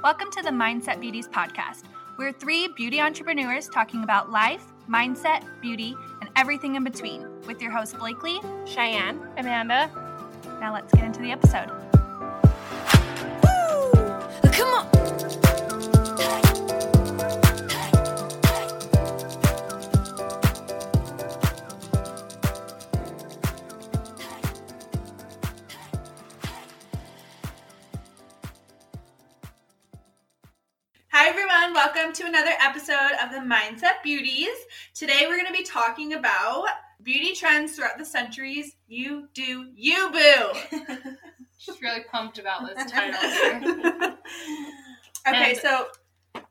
Welcome to the Mindset Beauties podcast. We're three beauty entrepreneurs talking about life, mindset, beauty, and everything in between with your hosts Blakely, Cheyenne, Amanda. Now let's get into the episode. Woo! Come on. Welcome to another episode of the Mindset Beauties. Today, we're going to be talking about beauty trends throughout the centuries. You do you, boo. she's really pumped about this title okay, And- so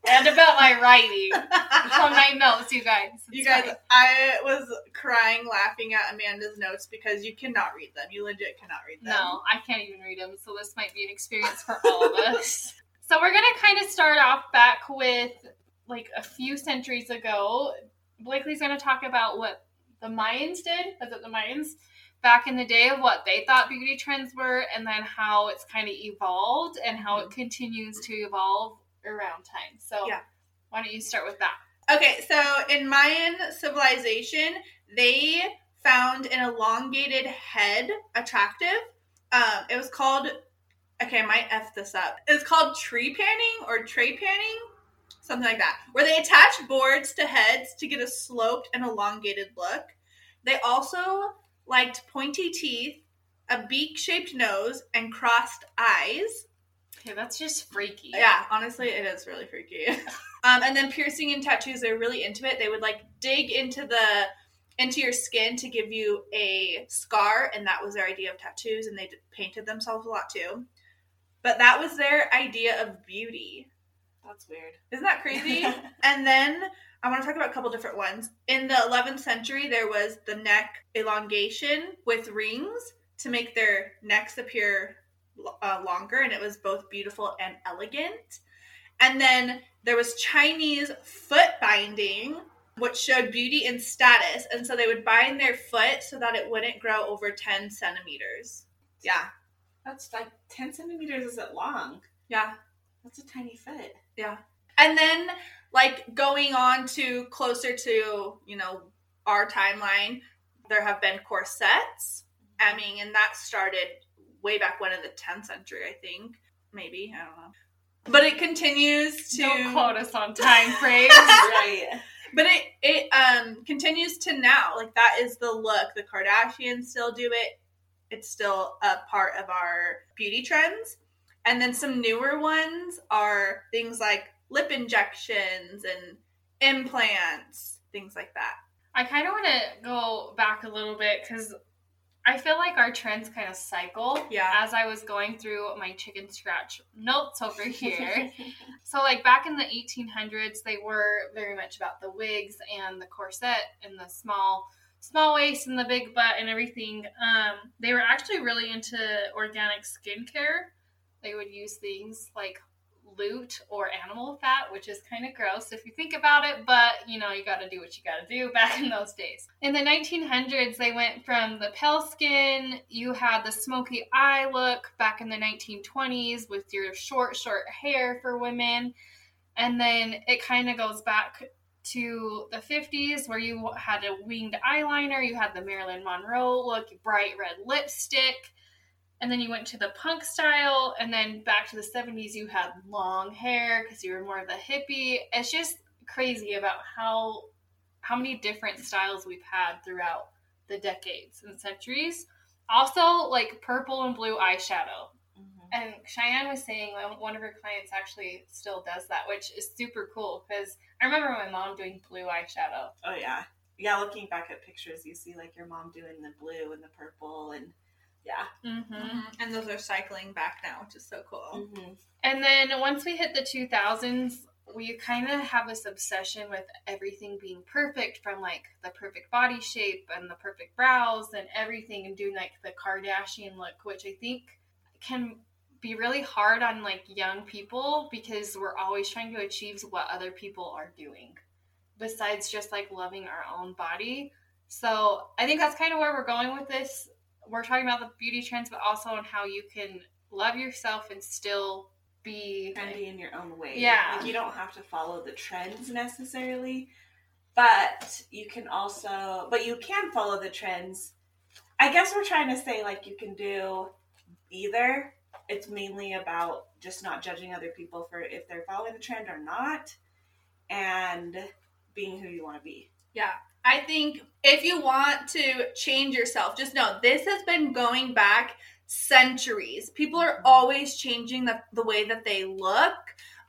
and about my writing on my notes, you guys. you guys, fine. I was crying laughing at Amanda's notes because you cannot read them. You legit cannot read them. No, I can't even read them, so this might be an experience for all of us. So we're gonna kind of start off back with like a few centuries ago. Blakely's gonna talk about what the Mayans did. Was it the Mayans? Back in the day of what they thought beauty trends were, and then how it's kind of evolved and how it continues to evolve around time. So Yeah. why don't you start with that? Okay, so in Mayan civilization, they found an elongated head attractive. Um, it was called, okay, I might F this up. It's called tree panning or tray panning, something like that, where they attach boards to heads to get a sloped and elongated look. They also liked pointy teeth, a beak shaped nose, and crossed eyes. Okay, that's just freaky. Yeah, honestly, it is really freaky. um, and then piercing and tattoos, they're really into it. They would like dig into the into your skin to give you a scar, and that was their idea of tattoos. And they d- painted themselves a lot too. But that was their idea of beauty. That's weird. Isn't that crazy? and then I want to talk about a couple different ones. In the 11th century, there was the neck elongation with rings to make their necks appear uh, longer, and it was both beautiful and elegant. And then there was Chinese foot binding, which showed beauty and status. And so they would bind their foot so that it wouldn't grow over 10 centimeters. Yeah, That's like 10 centimeters is it long. yeah. That's a tiny foot. Yeah. And then like going on to closer to, you know, our timeline, there have been corsets. I mean, and that started way back when in the 10th century, I think. Maybe, I don't know. But it continues to Don't quote us on time frames. right. but it it um continues to now. Like that is the look. The Kardashians still do it. It's still a part of our beauty trends. And then some newer ones are things like lip injections and implants, things like that. I kind of want to go back a little bit because I feel like our trends kind of cycle. Yeah. As I was going through my chicken scratch notes over here. so, like back in the 1800s, they were very much about the wigs and the corset and the small. Small waist and the big butt and everything. Um, they were actually really into organic skincare. They would use things like loot or animal fat, which is kind of gross if you think about it, but you know, you got to do what you got to do back in those days. In the 1900s, they went from the pale skin, you had the smoky eye look back in the 1920s with your short, short hair for women. And then it kind of goes back to the 50s where you had a winged eyeliner, you had the Marilyn Monroe look, bright red lipstick and then you went to the punk style and then back to the 70s you had long hair because you were more of a hippie it's just crazy about how how many different styles we've had throughout the decades and centuries also like purple and blue eyeshadow. And cheyenne was saying one of her clients actually still does that which is super cool because i remember my mom doing blue eyeshadow Oh, yeah. Yeah, looking back at pictures, you see like your mom doing the blue and the purple, and yeah. mm-hmm. And those are cycling back now, which is so cool. Mm-hmm. And then once we hit the 2000s, we kind of have this obsession with everything being perfect from like the perfect body shape and the perfect brows and everything and doing like the Kardashian look, which I think can be really hard on like young people because we're always trying to achieve what other people are doing besides just like loving our own body. So I think that's kind of where we're going with this. We're talking about the beauty trends, but also on how you can love yourself and still be trendy in your own way. Yeah. Like you don't have to follow the trends necessarily, but you can also, but you can follow the trends. I guess we're trying to say like you can do either. It's mainly about just not judging other people for if they're following the trend or not, and being who you want to be. Yeah. I think if you want to change yourself, just know this has been going back centuries. People are always changing the, the way that they look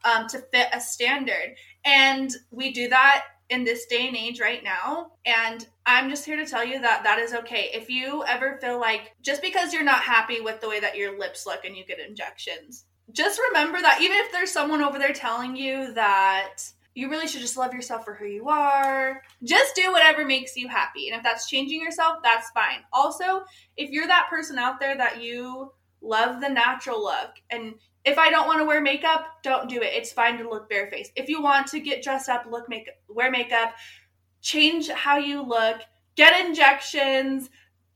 um, to fit a standard. And we do that in this day and age right now. And I'm just here to tell you that that is okay. If you ever feel like just because you're not happy with the way that your lips look and you get injections, just remember that even if there's someone over there telling you that you really should just love yourself for who you are. Just do whatever makes you happy. And if that's changing yourself, that's fine. Also, if you're that person out there that you love the natural look and if I don't want to wear makeup, don't do it. It's fine to look barefaced. If you want to get dressed up, look make wear makeup, change how you look, get injections,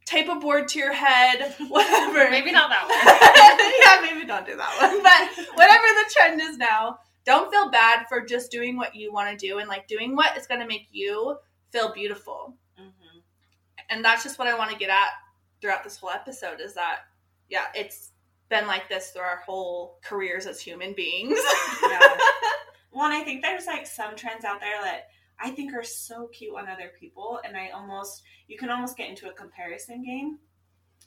tape a board to your head, whatever. maybe not that one. yeah, maybe don't do that one. But whatever the trend is now, don't feel bad for just doing what you want to do and like doing what is going to make you feel beautiful. Mm-hmm. And that's just what I want to get at throughout this whole episode is that, yeah, it's been like this through our whole careers as human beings. Yeah. Well, and I think there's like some trends out there that I think are so cute on other people, and I almost you can almost get into a comparison game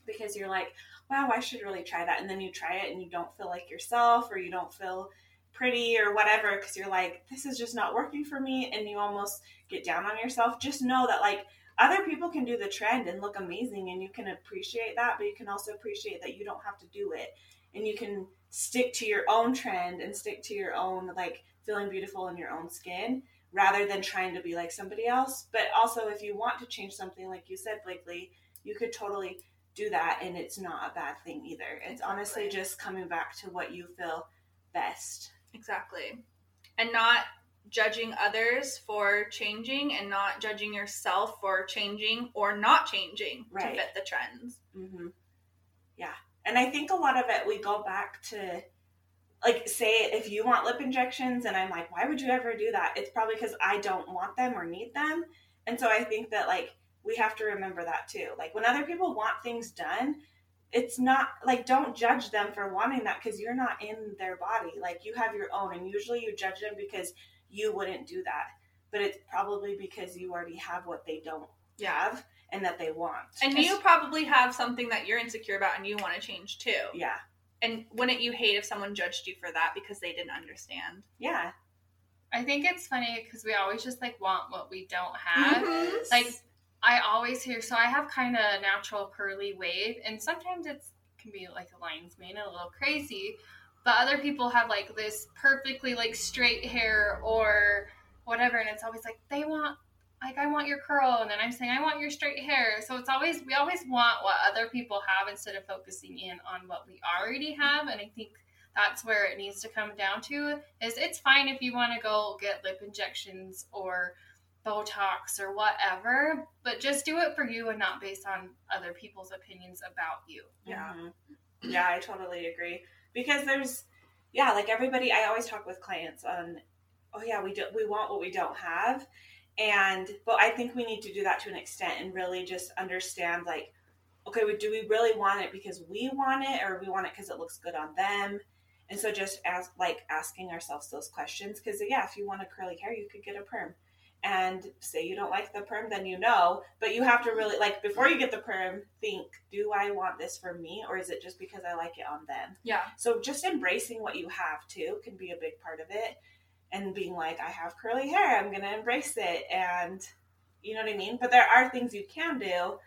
because you're like, wow, I should really try that, and then you try it and you don't feel like yourself, or you don't feel pretty or whatever because you're like, this is just not working for me, and you almost get down on yourself. Just know that like other people can do the trend and look amazing, and you can appreciate that, but you can also appreciate that you don't have to do it, and you can stick to your own trend and stick to your own like feeling beautiful in your own skin rather than trying to be like somebody else. But also, if you want to change something, like you said, Blakely, you could totally do that, and it's not a bad thing either. It's honestly just coming back to what you feel best. exactly. And not judging others for changing and not judging yourself for changing or not changing Right. to fit the trends. hmm Yeah. And I think a lot of it, we go back to, like, say if you want lip injections, and I'm like, why would you ever do that? It's probably because I don't want them or need them. And so I think that, like, we have to remember that too. Like, when other people want things done, it's not like don't judge them for wanting that because you're not in their body. Like, you have your own, and usually you judge them because you wouldn't do that. But it's probably because you already have what they don't have and that they want. And you probably have something that you're insecure about and you want to change too. yeah. And wouldn't you hate if someone judged you for that because they didn't understand? Yeah. I think it's funny because we always just like want what we don't have. Mhm. Like I always hear, so I have kind of natural curly wave, and sometimes it's can be like the lines made a little crazy, but other people have like this perfectly like straight hair or whatever, and it's always like they want. Like I want your curl, and then I'm saying I want your straight hair. So it's always we always want what other people have instead of focusing in on what we already have. And I think that's where it needs to come down to is it's fine if you want to go get lip injections or Botox or whatever, but just do it for you and not based on other people's opinions about you. Yeah. Mhm. Yeah, I totally agree. Because there's yeah, like everybody I always talk with clients on oh yeah, we do we want what we don't have. And but I think we need to do that to an extent and really just understand like okay, do we really want it because we want it or we want it because it looks good on them? And so just ask like asking ourselves those questions because yeah, if you want a curly hair, you could get a perm. And say you don't like the perm, then you know. But you have to really like before you get the perm, think: Do I want this for me, or is it just because I like it on them? Yeah. So just embracing what you have too can be a big part of it, and being like, I have curly hair, I'm gonna embrace it, and you know what I mean. But there are things you can do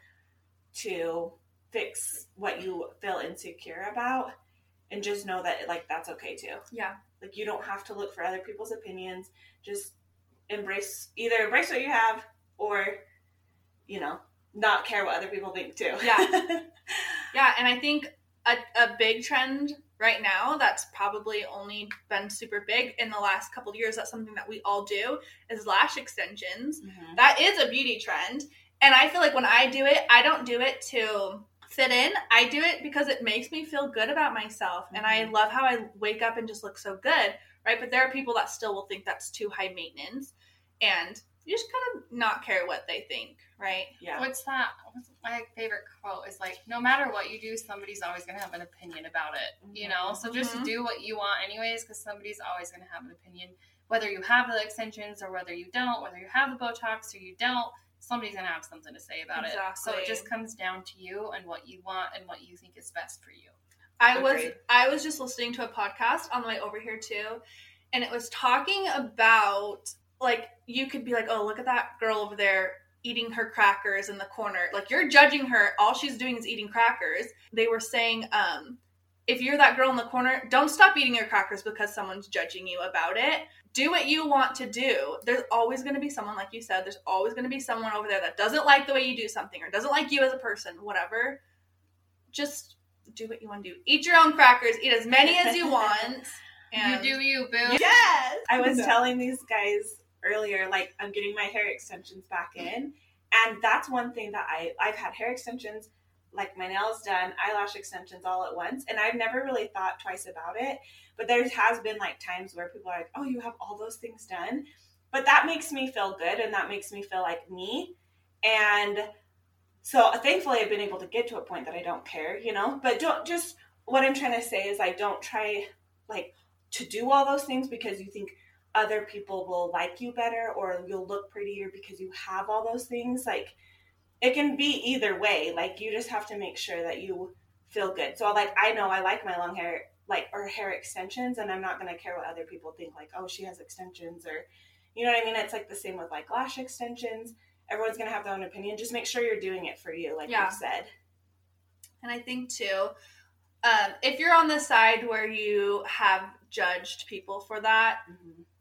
to fix what you feel insecure about, and just know that like that's okay too. Yeah. Like you don't have to look for other people's opinions. Just embrace either embrace what you have or you know not care what other people think too. Yeah. Yeah, and I think a, a big trend right now that's probably only been super big in the last couple of years, that's something that we all do, is lash extensions. Mhm. That is a beauty trend. And I feel like when I do it, I don't do it to fit in. I do it because it makes me feel good about myself. And I Mhm. love how I wake up and just look so good, right? But there are people that still will think that's too high maintenance. And you just kind of not care what they think, right? Yeah. What's that? What's my favorite quote is like, no matter what you do, somebody's always going to have an opinion about it. You know, so just Mhm. do what you want, anyways, because somebody's always going to have an opinion. Whether you have the extensions or whether you don't, whether you have the Botox or you don't, somebody's going to have something to say about it. So it just comes down to you and what you want and what you think is best for you. I was Agreed. I was just listening to a podcast on the way over here too, and it was talking about like you could be like, oh, look at that girl over there eating her crackers in the corner. Like you're judging her. All she's doing is eating crackers. They were saying, um, if you're that girl in the corner, don't stop eating your crackers because someone's judging you about it. Do what you want to do. There's always going to be someone, like you said, there's always going to be someone over there that doesn't like the way you do something or doesn't like you as a person, whatever. Just do what you want to do. Eat your own crackers. Eat as many as you want. And you do you, boo. Yes. I was telling these guys earlier, like I'm getting my hair extensions back in, and that's one thing that I I've had hair extensions, like my nails done, eyelash extensions all at once, and I've never really thought twice about it. But there has been like times where people are like, "Oh, you have all those things done," but that makes me feel good, and that makes me feel like me, and so thankfully I've been able to get to a point that I don't care, you know. But don't just what I'm trying to say is I don't try like to do all those things because you think other people will like you better or you'll look prettier because you have all those things. Like it can be either way. Like you just have to make sure that you feel good. So like i know i like my long hair like or hair extensions and i'm not to care what other people think like oh she has extensions or you know what i mean? It's like the same with like lash extensions everyone's going to have their own opinion. Just make sure you're doing it for you like Yeah. you said. And I think too, um, if you're on the side where you have judged people for that,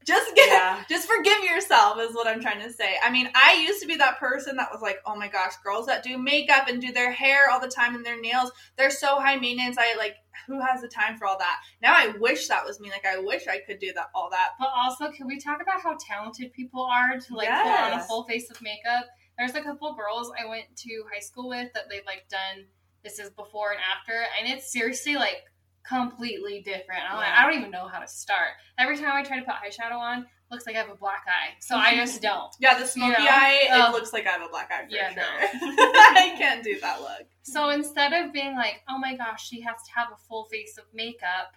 just get Yeah. just forgive yourself is what I'm trying to say. I mean, I used to be that person that was like, oh my gosh, girls that do makeup and do their hair all the time and their nails, they're so high maintenance. I like who has the time for all that? Now I wish that was me. Like I wish I could do that all that. But also, can we talk about how talented people are to like put on a full face of makeup? There's a couple girls I went to high school with that they've like done this is before and after, and it's seriously like completely different. I'm like, I don't even know how to start. Every time I try to put eyeshadow on, looks like I have a black eye, so I just don't. Yeah, the smoky know? eye, Oh. it um, looks like I have a black eye for Yeah, sure. no. I can't do that look. So instead of being like, oh my gosh, she has to have a full face of makeup,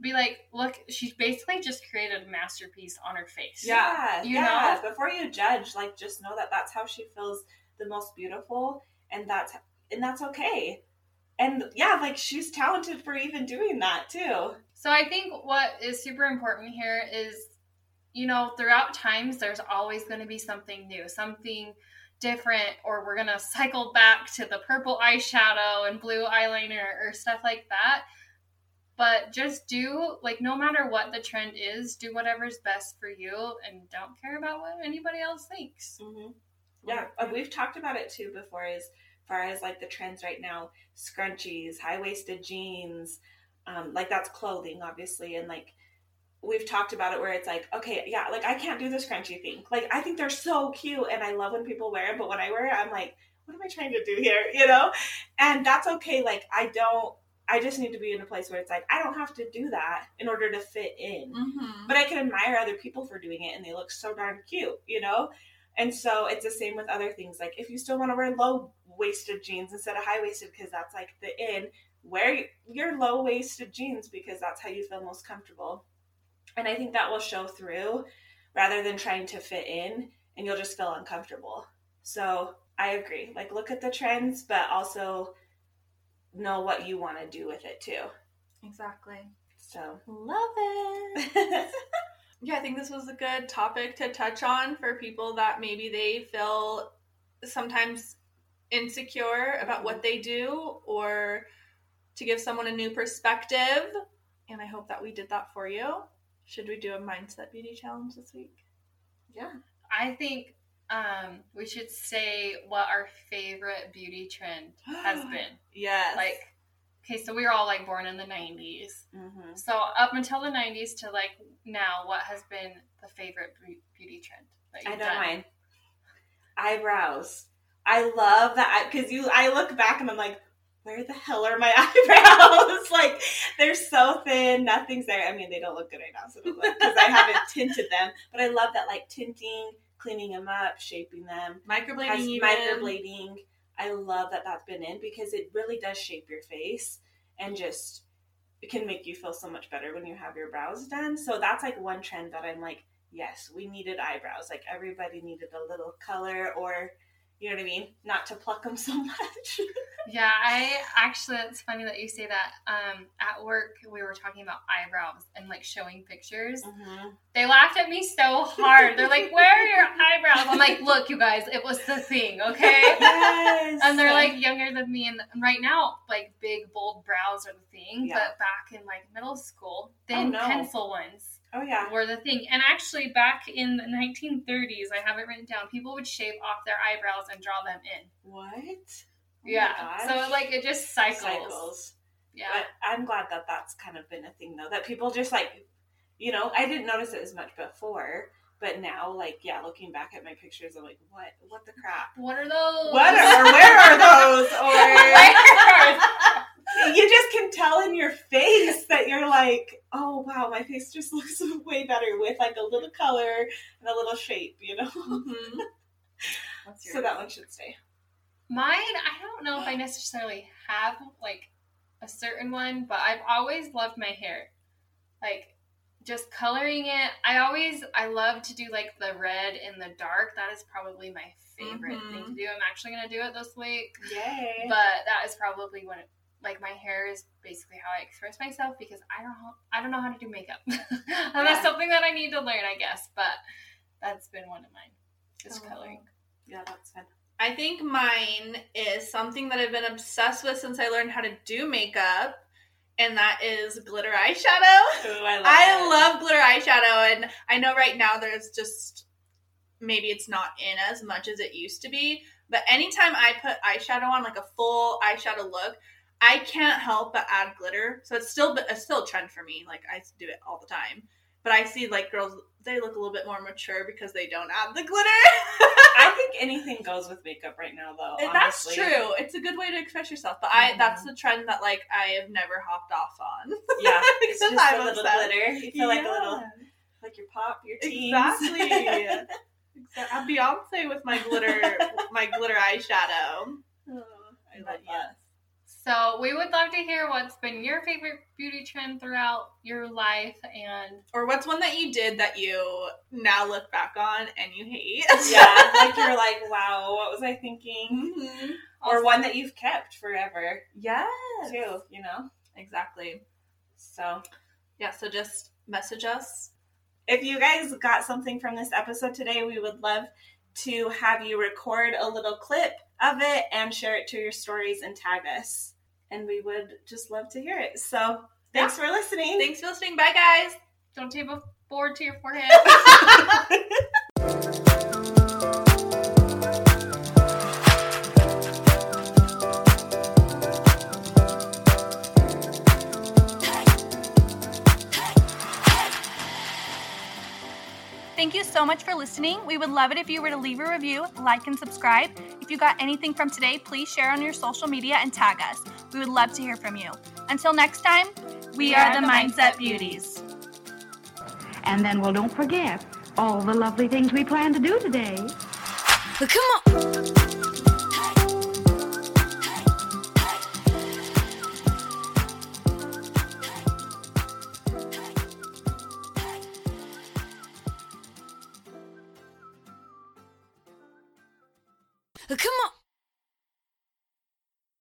be like, look, she's basically just created a masterpiece on her face. Yeah, You yeah. Before you judge, like just know that that's how she feels the most beautiful, and that's and that's okay. And yeah, like she's talented for even doing that too. So I think what is super important here is, you know, throughout times, there's always going to be something new, something different, or we're going to cycle back to the purple eyeshadow and blue eyeliner or stuff like that. But just do, like, no matter what the trend is, do whatever's best for you and don't care about what anybody else thinks. Mm-hmm. Yeah, uh, we've talked about it too before. As far as like the trends right now, scrunchies, high waisted jeans, um, like that's clothing, obviously, and like we've talked about it where it's like, okay, yeah, like I can't do the scrunchy thing. Like I think they're so cute, and I love when people wear them, but when I wear it, I'm like, what am I trying to do here? You know, and that's okay. Like I don't. I just need to be in a place where it's like I don't have to do that in order to fit in Mm-hmm. but I can admire other people for doing it and they look so darn cute, you know? And so it's the same with other things. Like if you still want to wear low waisted jeans instead of high waisted because that's like the in, wear your low waisted jeans because that's how you feel most comfortable. And I think that will show through rather than trying to fit in and you'll just feel uncomfortable. So I agree. Like look at the trends, but also know what you want to do with it too. Exactly. So Love it. yeah, I think this was a good topic to touch on for people that maybe they feel sometimes insecure about what they do or to give someone a new perspective. And I hope that we did that for you. Should we do a mindset beauty challenge this week? yeah. I think um, we should say what our favorite beauty trend has been. Yes. Like, okay, so we were all like born in the 90s. Mm-hmm. So up until the 90s to like now, what has been the favorite beauty trend that I you've know done? mine. Eyebrows. I love that because you. I look back and I'm like, where the hell are my eyebrows? like they're so thin, nothing's there. I mean, they don't look good right now, so because I haven't tinted them. But I love that like tinting, cleaning them up, shaping them, Microblading even. microblading. I love that that's been in because it really does shape your face and just it can make you feel so much better when you have your brows done. So that's like one trend that I'm like, yes, we needed eyebrows. Like everybody needed a little color or you know what I mean? Not to pluck them so much. Yeah, I actually, it's funny that you say that. Um, at work, we were talking about eyebrows and like showing pictures. Mhm. They laughed at me so hard. They're like, "Where are your eyebrows?" I'm like, "Look, you guys, it was the thing, okay?" Yes. And they're like younger than me, and right now, like big bold brows are the thing. Yeah. But back in like middle school, thin no. pencil ones oh yeah. were the thing. And actually, back in the 1930s, I have it written down. People would shave off their eyebrows and draw them in. What? Oh yeah. So like it just cycles. cycles. Yeah. But I'm glad that that's kind of been a thing though. That people just like, you know, I didn't notice it as much before, but now, like, yeah, looking back at my pictures, I'm like, what? What the crap? What are those? What are, or where are those? Or you just can tell in your face that you're like, wow, my face just looks way better with like a little color and a little shape, you know. Mhm. So that one should stay. Mine, I don't know if I necessarily have like a certain one, but I've always loved my hair. Like just coloring it. I always I love to do like the red in the dark. That is probably my favorite thing to do. I'm actually gonna do it this week. Yay! But that is probably when it, like my hair is basically how I express myself because I don't I don't know how to do makeup. and Yeah. that's something that I need to learn, I guess. But that's been one of mine. Just Oh. coloring. yeah, that's fun. I think mine is something that I've been obsessed with since I learned how to do makeup, and that is glitter eyeshadow. Ooh, I love I it. love glitter eyeshadow, and I know right now there's just maybe it's not in as much as it used to be. But anytime I put eyeshadow on, like a full eyeshadow look, I can't help but add glitter. So it's still it's still a trend for me. Like I do it all the time. But I see like girls they look a little bit more mature because they don't add the glitter. I think anything goes with makeup right now, though. That's honestly. true. It's a good way to express yourself. But I Mhm. that's the trend that like I have never hopped off on. Yeah, it's just I'm a little glitter. You feel like a little, like your pop, your teens. Exactly. Exactly. I'm Beyonce with my glitter, my glitter eyeshadow. Oh, I love that. So we would love to hear what's been your favorite beauty trend throughout your life and Or what's one that you did that you now look back on and you hate? Yeah, like you're like, wow, what was I thinking? Mhm. Or one that you've kept forever Yeah. too, you know. Exactly. So Yeah. So just message us. if you guys got something from this episode today, we would love to have you record a little clip of it and share it to your stories and tag us. And we would just love to hear it. So thanks for listening. Thanks for listening. Bye, guys. don't tape a board to your forehead. so much for listening. We would love it if you were to leave a review, like, and subscribe. If you got anything from today, please share on your social media and tag us. We would love to hear from you. Until next time, we, are, the Mindset Beauties. And then, well, don't forget all the lovely things we plan to do today. Come on.